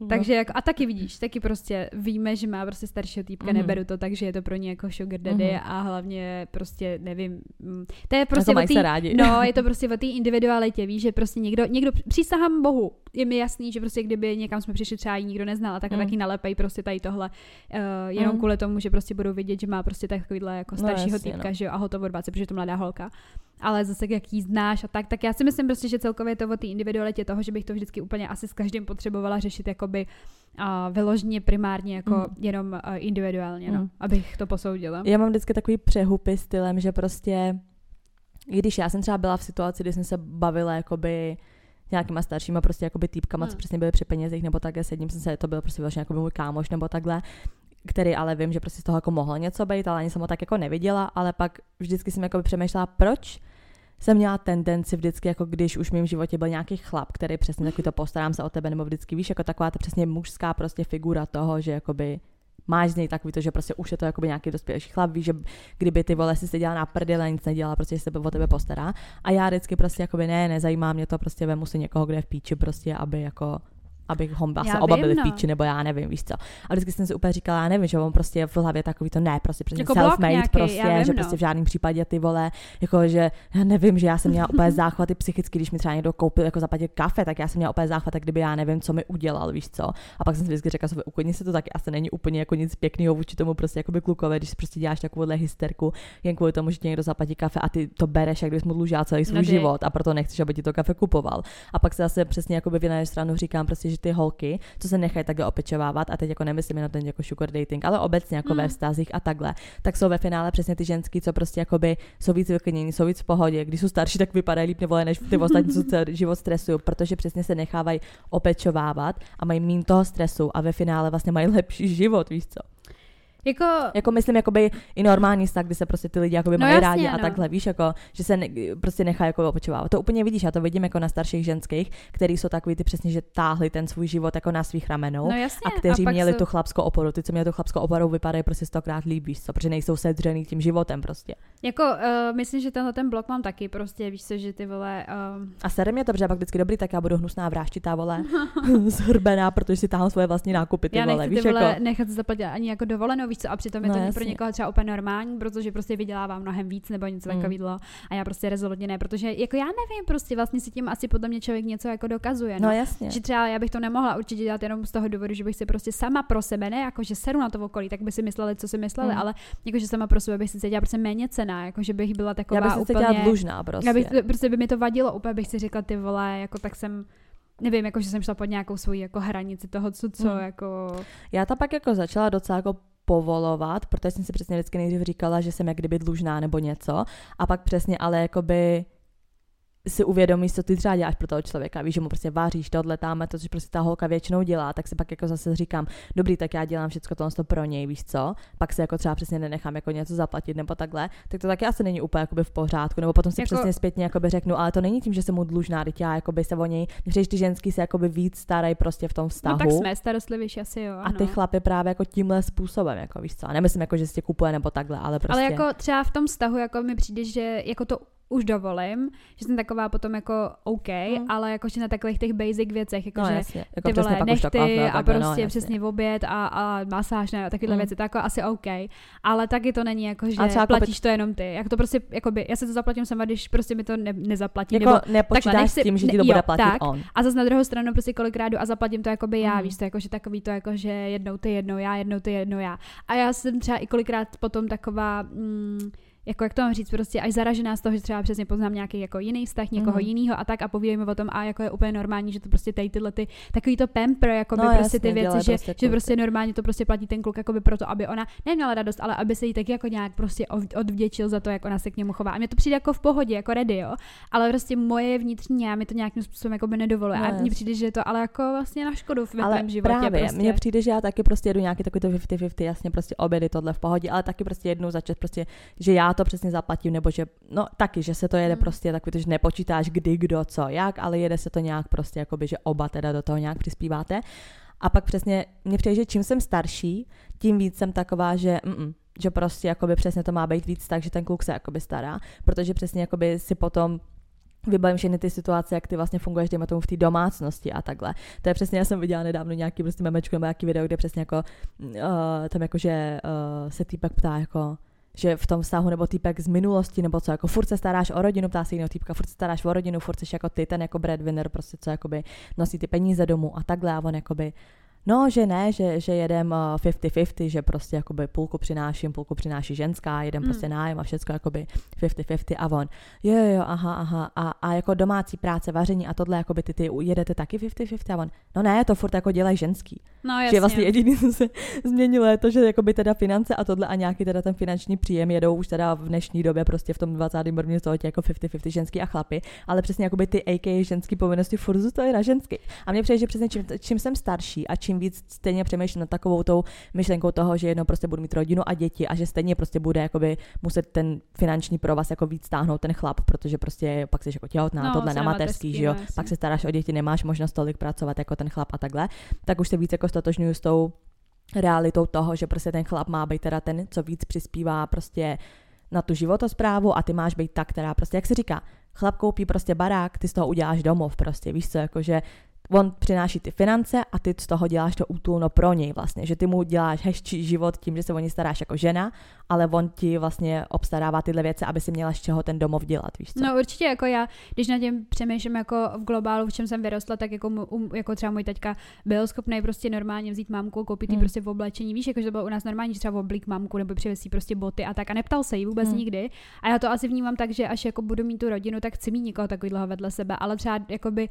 No. Takže jako, a taky vidíš, taky prostě víme, že má prostě staršího týpka, Mhm. neberu to tak, že je to pro ně jako sugar daddy Mhm. a hlavně prostě nevím, mm, to je prostě prostě o se rádi. No, je to prostě o té individualitě, víš, že prostě někdo, někdo, přísahám bohu, je mi jasný, že prostě kdyby někam jsme přišli třeba ji nikdo neznal, tak Mm. taky nalepej prostě tady tohle, uh, jenom Mm. kvůli tomu, že prostě budou vidět, že má prostě takovýhle jako No, staršího jasně, týpka, no. že jo, a hotovo 20, protože je to mladá holka. Ale zase jak jí znáš a tak, tak já si myslím prostě, že celkově to o té individualitě toho, že bych to vždycky úplně asi s každým potřebovala řešit jakoby a vyloženě primárně jako mm. jenom uh, individuálně, no, mm. abych to posoudila. Já mám vždycky takový přehupy stylem, že prostě, když já jsem třeba byla v situaci, kdy jsem se bavila jakoby nějakýma staršíma prostě jakoby týpkama, mm. co přesně byly při penězích, nebo takhle sedím jsem se, to byl prostě vlastně jako můj kámoš nebo takhle, který ale vím, že prostě z toho jako mohlo něco být, ale ani jsem ho tak jako neviděla, ale pak vždycky jsem jako přemýšlela, proč jsem měla tendenci vždycky, jako když už v mém životě byl nějaký chlap, který přesně takový to postarám se o tebe, nebo vždycky víš, jako taková ta přesně mužská prostě figura toho, že jakoby máš z něj takový to, že prostě už je to jakoby nějaký dospělý chlap, víš, že kdyby ty vole si se dělala na prdele, nic nedělala, prostě se o tebe postará. A já vždycky prostě jakoby ne, nezajímá mě to, prostě vemu si někoho, kde je v píči, prostě, aby jako abych ho vlastně oba byli v no. píči, nebo já nevím, víš co. A vždycky jsem si úplně říkala, já nevím, že on prostě v hlavě takový to ne, prostě přesně jako self-made, prostě, vím, že no. prostě v žádném případě ty vole, jako že já nevím, že já jsem měla úplně záchvaty psychicky, když mi třeba někdo koupil jako zaplatit kafe, tak já jsem měla úplně záchvat, kdyby já nevím, co mi udělal, víš co. A pak jsem si vždycky řekla, že uklidni se to taky asi není úplně jako nic pěkného vůči tomu prostě jako by klukové, když si prostě děláš takovouhle hysterku, jen kvůli tomu, že ti někdo zaplatí kafe a ty to bereš, jak kdybys mu celý svůj no, život a proto nechceš, aby ti to kafe kupoval. A pak se zase přesně jako by v stranu říkám prostě, že ty holky, co se nechají takhle opečovávat, a teď jako nemyslím na ten jako sugar dating, ale obecně jako mm. ve vztazích a takhle, tak jsou ve finále přesně ty ženský, co prostě jakoby jsou víc vyklidnění, jsou víc v pohodě. Když jsou starší, tak vypadají líp nebo než ty ostatní, co celý život stresují, protože přesně se nechávají opečovávat a mají méně toho stresu a ve finále vlastně mají lepší život, víš co. Jako, jako myslím, jakoby i normální vztah, kdy se prostě ty lidi jakoby no mají jasně, rádi no. a takhle, víš, jako, že se ne, prostě nechá jako opočovávat. To úplně vidíš, já to vidím jako na starších ženských, který jsou takový ty přesně, že táhli ten svůj život jako na svých ramenou no jasně, a kteří a měli jsou... tu chlapskou oporu. Ty, co měli tu chlapskou oporu, vypadají prostě stokrát líp, víš co, protože nejsou sedřený tím životem prostě. Jako, uh, myslím, že tenhle ten blok mám taky prostě, víš co, že ty vole... Uh... A sere mě to, protože pak vždycky dobrý, tak já budu hnusná vráštitá, vole, zhrbená, protože si táhnu svoje vlastní nákupy, ty já vole, nechci, víš, ty vole, jako... nechat zaplatit ani jako dovolenou, víš co, a přitom je no, to pro někoho třeba úplně normální, protože prostě vydělává mnohem víc nebo něco mm. takového. A já prostě rezolutně ne, protože jako já nevím, prostě vlastně si tím asi podle mě člověk něco jako dokazuje. No, no jasně. Že třeba já bych to nemohla určitě dělat jenom z toho důvodu, že bych si prostě sama pro sebe, ne jako že seru na to okolí, tak by si mysleli, co si mysleli, mm. ale jako že sama pro sebe bych si cítila prostě méně cená, jako že bych byla taková já bych úplně, dlužná prostě. Já bych, prostě by mi to vadilo, úplně bych si řekla ty vole, jako tak jsem nevím, jako že jsem šla pod nějakou svoji jako hranici toho, co, co mm. jako... Já ta pak jako začala docela jako povolovat, protože jsem si přesně vždycky nejdřív říkala, že jsem jak kdyby dlužná nebo něco a pak přesně ale jakoby si uvědomíš, co ty třeba děláš pro toho člověka, víš, že mu prostě váříš, to odletáme, to, co prostě ta holka většinou dělá, tak si pak jako zase říkám, dobrý, tak já dělám všechno to pro něj, víš co, pak se jako třeba přesně nenechám jako něco zaplatit nebo takhle, tak to taky asi není úplně jakoby v pořádku, nebo potom si jako... přesně zpětně jakoby řeknu, ale to není tím, že jsem mu dlužná, teď já jakoby se o něj, když ty ženský se jakoby víc starají prostě v tom vztahu. No tak jsme starostlivější asi jo. Ano. A ty chlapy právě jako tímhle způsobem, jako víš co, a nemyslím jako, že si tě kupuje nebo takhle, ale prostě. Ale jako třeba v tom vztahu jako mi přijde, že jako to už dovolím, že jsem taková potom jako OK, mm. ale jakože na takových těch basic věcech, jako no, že jasně. Jako ty vole nechty a, a no, prostě no, přesně v oběd a, a masáž ne, a takovéhle mm. věci, to jako asi OK, ale taky to není jako, že platíš kopit... to jenom ty, jak to prostě, jakoby, já se to zaplatím sama, když prostě mi to ne, nezaplatí, jako nebo nepočítáš takhle, s tím, že ti to jo, bude platit tak, on. A zase na druhou stranu prostě kolikrát jdu a zaplatím to jakoby já, mm. víš to, jako, že takový to jako, že jednou ty, jednou já, jednou ty, jednou já. A já jsem třeba i kolikrát potom taková, mm, jako jak to mám říct, prostě až zaražená z toho, že třeba přesně poznám nějaký jako jiný vztah, někoho mm. jiného a tak a povídejme o tom a jako je úplně normální, že to prostě tady tyhle ty, takový to pamper, jako by no, prostě jasně, ty věci, že, prostě že prostě normálně to prostě platí ten kluk jako by proto, aby ona neměla radost, ale aby se jí tak jako nějak prostě odvděčil za to, jak ona se k němu chová. A mě to přijde jako v pohodě, jako ready, jo. Ale prostě moje vnitřní já mi to nějakým způsobem jako by nedovoluje. No, a mně přijde, že je to ale jako vlastně na škodu v mém životě. Právě, prostě. mně přijde, že já taky prostě jedu nějaký takový to 50-50, jasně prostě obědy tohle v pohodě, ale taky prostě jednou začet prostě, že já to přesně zaplatím nebo že, no taky, že se to jede mm. prostě takový, že nepočítáš kdy, kdo, co, jak, ale jede se to nějak prostě, jakoby, že oba teda do toho nějak přispíváte. A pak přesně, mně přijde, že čím jsem starší, tím víc jsem taková, že mm, že prostě jakoby přesně to má být víc tak, že ten kluk se jakoby stará, protože přesně jakoby si potom vybavím všechny ty situace, jak ty vlastně funguješ, dejme tomu v té domácnosti a takhle. To je přesně, já jsem viděla nedávno nějaký prostě memečku nebo nějaký video, kde přesně jako uh, tam jako, že uh, se týpek ptá jako že v tom vztahu nebo týpek z minulosti, nebo co, jako furt se staráš o rodinu, ptá se jiného týpka, furt se staráš o rodinu, furt jsi jako ty, ten jako breadwinner, prostě co jakoby nosí ty peníze domů a takhle a on jakoby no, že ne, že, že jedem 50-50, že prostě jakoby půlku přináším, půlku přináší ženská, jedem mm. prostě nájem a všecko jakoby 50-50 a on, jo, jo, aha, aha, a, a jako domácí práce, vaření a tohle, jakoby ty, ty jedete taky 50-50 a on, no ne, to furt jako dělají ženský. No, jasně. Že vlastně jediný, co se změnilo, je to, že jakoby teda finance a tohle a nějaký teda ten finanční příjem jedou už teda v dnešní době prostě v tom 20. prvním století jako 50-50 ženský a chlapy, ale přesně jakoby ty AK ženský povinnosti furt zůstaly na ženský. A mně přijde, že přesně čím, čím, jsem starší a čím víc stejně přemýšlím nad takovou tou myšlenkou toho, že jedno prostě budu mít rodinu a děti a že stejně prostě bude jakoby muset ten finanční provaz jako víc stáhnout ten chlap, protože prostě pak jsi jako těhotná, no, tohle na mateřský, že jo, pak se staráš o děti, nemáš možnost tolik pracovat jako ten chlap a takhle, tak už se víc jako stotožňuju s tou realitou toho, že prostě ten chlap má být teda ten, co víc přispívá prostě na tu životosprávu a ty máš být ta, která prostě, jak se říká, chlap koupí prostě barák, ty z toho uděláš domov prostě, víš co, jakože on přináší ty finance a ty z toho děláš to útulno pro něj vlastně, že ty mu děláš hezčí život tím, že se o ní staráš jako žena, ale on ti vlastně obstarává tyhle věci, aby si měla z čeho ten domov dělat, víš co? No určitě, jako já, když na tím přemýšlím jako v globálu, v čem jsem vyrostla, tak jako, um, jako třeba můj teďka byl schopný prostě normálně vzít mamku, koupit jí hmm. prostě v oblečení, víš, jako že to bylo u nás normální, že třeba oblík mamku nebo přivesí prostě boty a tak a neptal se jí vůbec hmm. nikdy. A já to asi vnímám tak, že až jako budu mít tu rodinu, tak chci mít někoho takového vedle sebe, ale třeba jakoby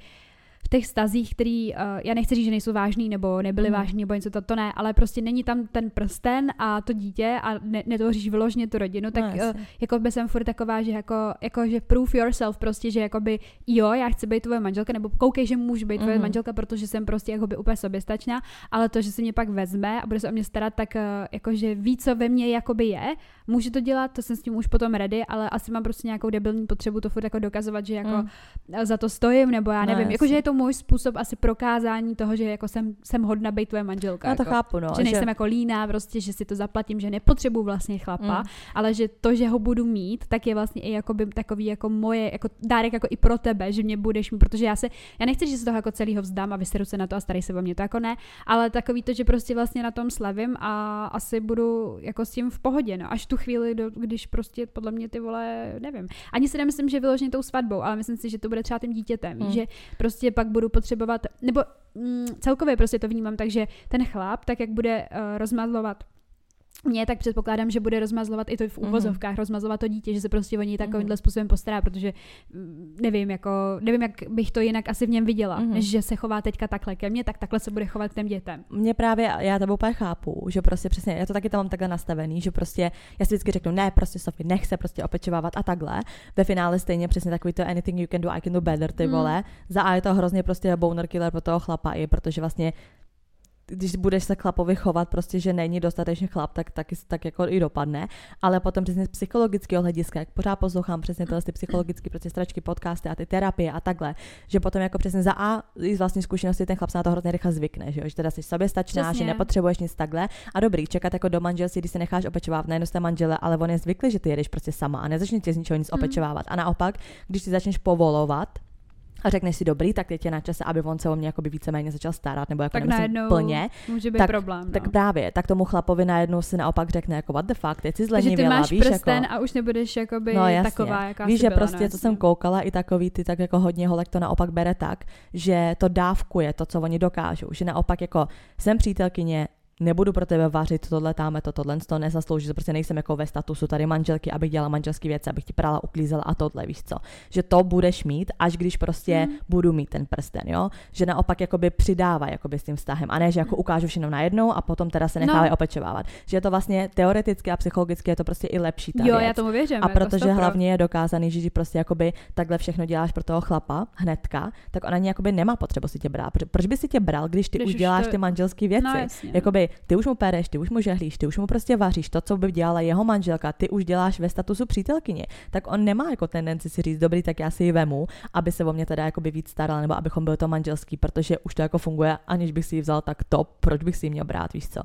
v těch stazích, který, uh, já nechci říct, že nejsou vážný nebo nebyly mm. vážný nebo něco to, to ne, ale prostě není tam ten prsten a to dítě a ne, netvoříš vyloženě tu rodinu, tak no, uh, jako by jsem furt taková, že jako, jako, že proof yourself prostě, že jakoby jo, já chci být tvoje manželka, nebo koukej, že můžu být tvoje mm. manželka, protože jsem prostě jakoby úplně soběstačná, ale to, že se mě pak vezme a bude se o mě starat, tak uh, jakože ví, co ve mně jakoby je, může to dělat, to jsem s tím už potom ready, ale asi mám prostě nějakou debilní potřebu to furt jako dokazovat, že jako mm. za to stojím, nebo já nevím, no, jakože je to můj způsob asi prokázání toho, že jako jsem, jsem hodna být tvoje manželka. Já to jako, chápu, no. Že nejsem že... jako líná, prostě, že si to zaplatím, že nepotřebuju vlastně chlapa, mm. ale že to, že ho budu mít, tak je vlastně i jako by takový jako moje, jako dárek jako i pro tebe, že mě budeš mít, protože já se, já nechci, že se toho jako celého vzdám a vyseru se na to a starej se o mě, to jako ne, ale takový to, že prostě vlastně na tom slavím a asi budu jako s tím v pohodě, no, až tu chvíli, do, když prostě podle mě ty vole, nevím. Ani si nemyslím, že vyloženě tou svatbou, ale myslím si, že to bude třeba tím dítětem, mm. že prostě pak budu potřebovat, nebo mm, celkově prostě to vnímám, takže ten chlap, tak jak bude uh, rozmazlovat mě, tak předpokládám, že bude rozmazlovat i to v úvozovkách, mm-hmm. rozmazlovat to dítě, že se prostě o něj takovýmhle mm-hmm. způsobem postará, protože mm, nevím, jako, nevím, jak bych to jinak asi v něm viděla, mm-hmm. než že se chová teďka takhle ke mně, tak takhle se bude chovat k těm dětem. Mě právě, já to úplně chápu, že prostě přesně, já to taky tam mám takhle nastavený, že prostě já si vždycky řeknu, ne, prostě Sofie, nechce prostě opečovávat a takhle. Ve finále stejně přesně takový to anything you can do, I can do better, ty mm. vole. Za A je to hrozně prostě boner killer pro toho chlapa i, protože vlastně když budeš se chlapovi chovat prostě, že není dostatečně chlap, tak, tak, tak jako i dopadne. Ale potom přesně z psychologického hlediska, jak pořád poslouchám přesně tyhle ty psychologické prostě stračky, podcasty a ty terapie a takhle, že potom jako přesně za A z vlastní zkušenosti ten chlap se na to hrozně rychle zvykne, že, jo? že teda jsi soběstačná, přesně. že nepotřebuješ nic takhle. A dobrý, čekat jako do manželství, když se necháš opečovávat na jednu manžele, ale on je zvyklý, že ty jedeš prostě sama a nezačne tě z ničeho nic mm. opečovávat. A naopak, když si začneš povolovat, a řekneš si dobrý, tak teď je na čase, aby on se o mě jakoby víceméně začal starat, nebo jako tak najednou plně. Může být tak, problém. No. Tak právě, tak tomu chlapovi najednou si naopak řekne jako what the fuck, teď si zlenivěla, ty máš víš, prsten jako, a už nebudeš jakoby no, jasně. taková, jaká Víš, že byla, prostě, no, co jsem koukala, i takový ty tak jako hodně holek to naopak bere tak, že to dávkuje to, co oni dokážou, že naopak jako jsem přítelkyně, nebudu pro tebe vařit tohle, táme to, tohle, to nezaslouží, že prostě nejsem jako ve statusu tady manželky, abych dělala manželské věci, abych ti prala, uklízela a tohle, víš co. Že to budeš mít, až když prostě mm. budu mít ten prsten, jo. Že naopak jakoby přidává jakoby s tím vztahem a ne, že jako ukážu všechno najednou a potom teda se nechávají no. opečovávat. Že je to vlastně teoreticky a psychologicky je to prostě i lepší ta Jo, věc. já tomu věřím. A jako protože stopro. hlavně je dokázaný, že prostě jakoby takhle všechno děláš pro toho chlapa hnedka, tak ona ani jakoby nemá potřebu si tě brát. Proč by si tě bral, když ty když už děláš to... ty manželské věci? No, jasně, no. jakoby ty už mu pereš, ty už mu žehlíš, ty už mu prostě vaříš to, co by dělala jeho manželka, ty už děláš ve statusu přítelkyně, tak on nemá jako tendenci si říct, dobrý, tak já si ji vemu, aby se o mě teda jako by víc staral, nebo abychom byl to manželský, protože už to jako funguje, aniž bych si ji vzal tak to, proč bych si ji měl brát, víš co?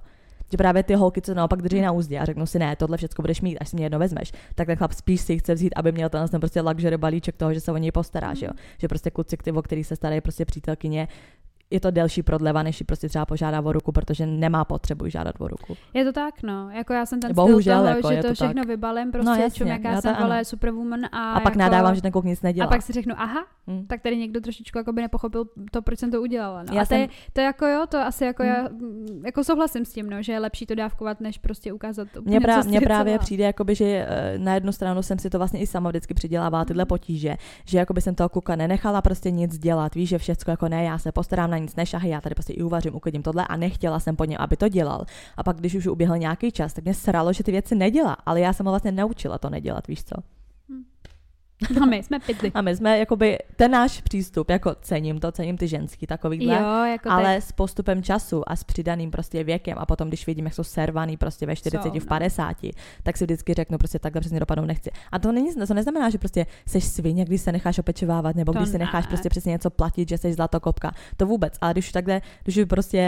že právě ty holky, co naopak drží na úzdě a řeknou si, ne, tohle všechno budeš mít, až si mě jedno vezmeš, tak ten chlap spíš si chce vzít, aby měl ten, ten prostě luxury balíček toho, že se o něj postará, že jo? Že prostě kluci, ty, o který se starají prostě přítelkyně, je to delší prodleva, než ji prostě třeba požádá o ruku, protože nemá potřebu žádat o ruku. Je to tak, no. Jako já jsem ten Bohužel, styl toho, jako že to, to všechno tak. vybalím, prostě No, no, jasně, čum, jaká já to jsem, ale superwoman a, A pak jako, nadávám, že ten kluk nic A nedělá. pak si řeknu, aha, Hm. tak tady někdo trošičku jako by nepochopil to, proč jsem to udělala. No. Já a to, je, jsem- to je jako jo, to asi jako Hm. já mm, jako souhlasím s tím, no, že je lepší to dávkovat, než prostě ukázat úplně, Mně, co mně právě celá. přijde, jakoby, že eh, na jednu stranu jsem si to vlastně i sama vždycky přidělávala tyhle Mhm. potíže, že jakoby jsem toho kluka nenechala prostě nic dělat, víš, že všechno jako ne, já se postarám nic, nešahej, já tady prostě i uvařím, uklidím tohle a nechtěla jsem po něm, aby to dělal. A pak, když už uběhl nějaký čas, tak mě sralo, že ty věci nedělá, ale já jsem ho vlastně naučila to nedělat, víš co. No my jsme pizdy. A my jsme, jakoby, ten náš přístup, jako cením to, cením ty ženský takovýhle, Jo, jako ale tak, s postupem času a s přidaným prostě věkem a potom, když vidím, jak jsou servaný prostě ve 40, Jsou, v no. 50, tak si vždycky řeknu, prostě takhle přesně dopadnou nechci. A to, není, to neznamená, že prostě seš svině, když se necháš opečovávat, nebo To když si necháš ne. prostě přesně něco platit, že jsi zlatokopka. To vůbec. Ale když už takhle, když už prostě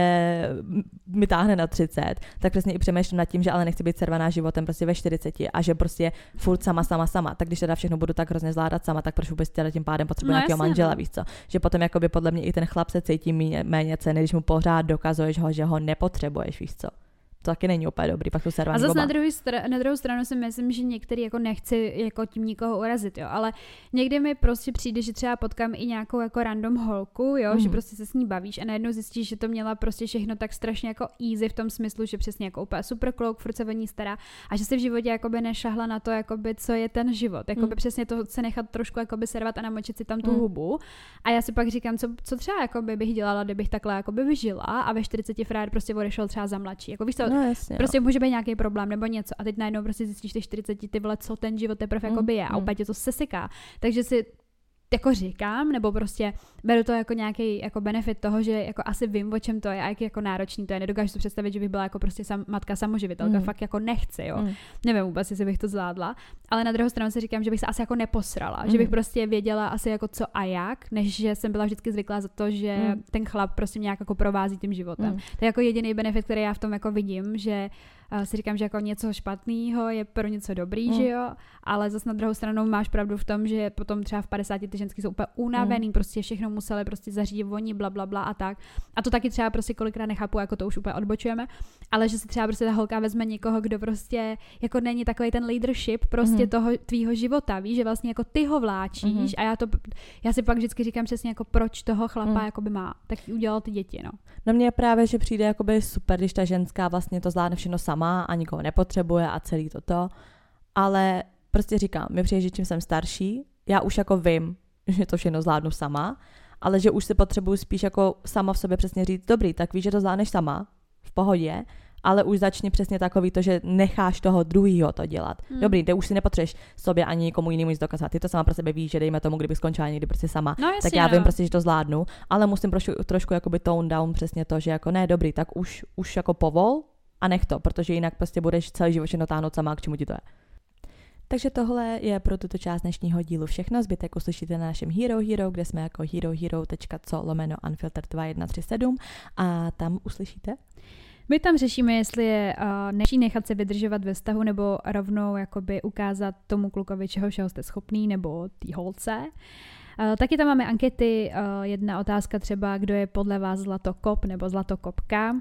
mi táhne na 30, tak přesně i přemýšlím nad tím, že ale nechci být servaná životem prostě ve 40 a že prostě furt sama, sama, sama. Tak když teda všechno budu tak hrozně zvládat sama, tak proč vůbec teda tím pádem potřebuji No nějakého manžela, no. víš co? Že potom jakoby podle mě i ten chlap se cítí méně, méně ceny, když mu pořád dokazuješ ho, že ho nepotřebuješ, víš co? To taky není úplně dobrý, pak jsou A servaní zase na, druhou str- na druhou stranu si myslím, že některý jako nechci jako tím nikoho urazit, jo, ale někdy mi prostě přijde, že třeba potkám i nějakou jako random holku, jo, Mhm. že prostě se s ní bavíš a najednou zjistíš, že to měla prostě všechno tak strašně jako easy v tom smyslu, že přesně jako úplně super kluk, furt se o ní stará a že se v životě jakoby nešahla na to, jakoby, co je ten život, jakoby Mhm. přesně to se nechat trošku jakoby servat a namočit si tam tu Mhm. hubu a já si pak říkám, co, co třeba jakoby bych dělala, kdybych takhle jakoby vyžila a ve 40 frájer prostě odešel třeba za mladší, jako víš co, No jasně, Prostě může být nějaký problém nebo něco a teď najednou prostě zjistíš ty 40 ty vole, co ten život teprve Mm, jakoby je a mm. úplně tě to seseká. Takže si jako říkám, nebo prostě beru to jako nějaký jako benefit toho, že jako asi vím, o čem to je a jak jako náročný to je. Nedokážu si představit, že bych byla jako prostě sam, matka samoživitelka, Mm. fakt jako nechci, jo. Mm. Nevím vůbec, jestli bych to zvládla, ale na druhou stranu si říkám, že bych se asi jako neposrala, že bych Mm. prostě věděla asi jako co a jak, než že jsem byla vždycky zvyklá za to, že Mm. ten chlap prostě nějak jako provází tím životem. Mm. To je jako jediný benefit, který já v tom jako vidím, že uh, si říkám, že jako něco špatného je pro něco dobrý, Mm. že jo, ale zase na druhou stranu máš pravdu v tom, že potom třeba v 50 ty ženský jsou úplně unavený, Mm. prostě všechno museli prostě zařídit oni, bla, bla, bla a tak. A to taky třeba prostě kolikrát nechápu, jako to už úplně odbočujeme, ale že si třeba prostě ta holka vezme někoho, kdo prostě jako není takový ten leadership prostě Mhm. toho tvýho života, víš, že vlastně jako ty ho vláčíš Mhm. a já to, já si pak vždycky říkám přesně jako proč toho chlapa Mm. jakoby má, tak udělal ty děti, no. No mně právě, že přijde jakoby super, když ta ženská vlastně to zvládne všechno sama a nikoho nepotřebuje a celý toto. Ale prostě říkám, mi přijde, že čím jsem starší, já už jako vím, že to všechno zvládnu sama, ale že už si potřebuju spíš jako sama v sobě přesně říct, dobrý, tak víš, že to zvládneš sama, v pohodě, ale už začni přesně takový to, že necháš toho druhýho to dělat. Hmm. Dobrý, ty už si nepotřebuješ sobě ani nikomu jinému nic dokazovat. Ty to sama pro sebe víš, že dejme tomu, kdyby skončila někdy prostě sama, No jasně, tak já vím no. prostě, že to zvládnu, ale musím trošku, trošku jakoby tone down přesně to, že jako ne, dobrý, tak už, už jako povol a nech to, protože jinak prostě budeš celý život všechno táhnout sama, k čemu ti to je. Takže tohle je pro tuto část dnešního dílu všechno. Zbytek uslyšíte na našem Hero Hero, kde jsme jako herohero.co lomeno unfiltered 2137 a tam uslyšíte My tam řešíme, jestli je uh, nečí nechat se vydržovat ve vztahu nebo rovnou jakoby ukázat tomu klukovi, čeho všeho jste schopný, nebo tý holce. Uh, taky tam máme ankety, uh, jedna otázka třeba, kdo je podle vás zlatokop nebo zlatokopka uh,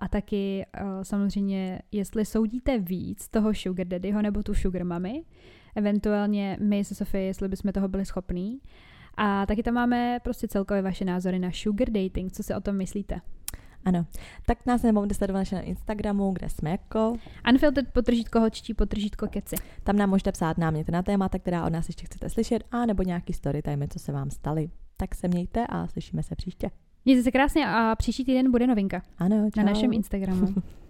a taky samozřejmě, jestli soudíte víc toho sugar daddyho nebo tu sugar mami, eventuálně my se Sofie, jestli bychom toho byli schopní. A taky tam máme prostě celkově vaše názory na sugar dating, co si o tom myslíte. Ano, tak nás nemohli sledovat na Instagramu, kde jsme jako. Unfiltered potržítko hočtí potržítko keci. Tam nám můžete psát náměty na témata, která od nás ještě chcete slyšet, a nebo nějaký story time, co se vám staly. Tak se mějte a slyšíme se příště. Mějte se krásně a příští týden bude novinka Ano, čau. na našem Instagramu.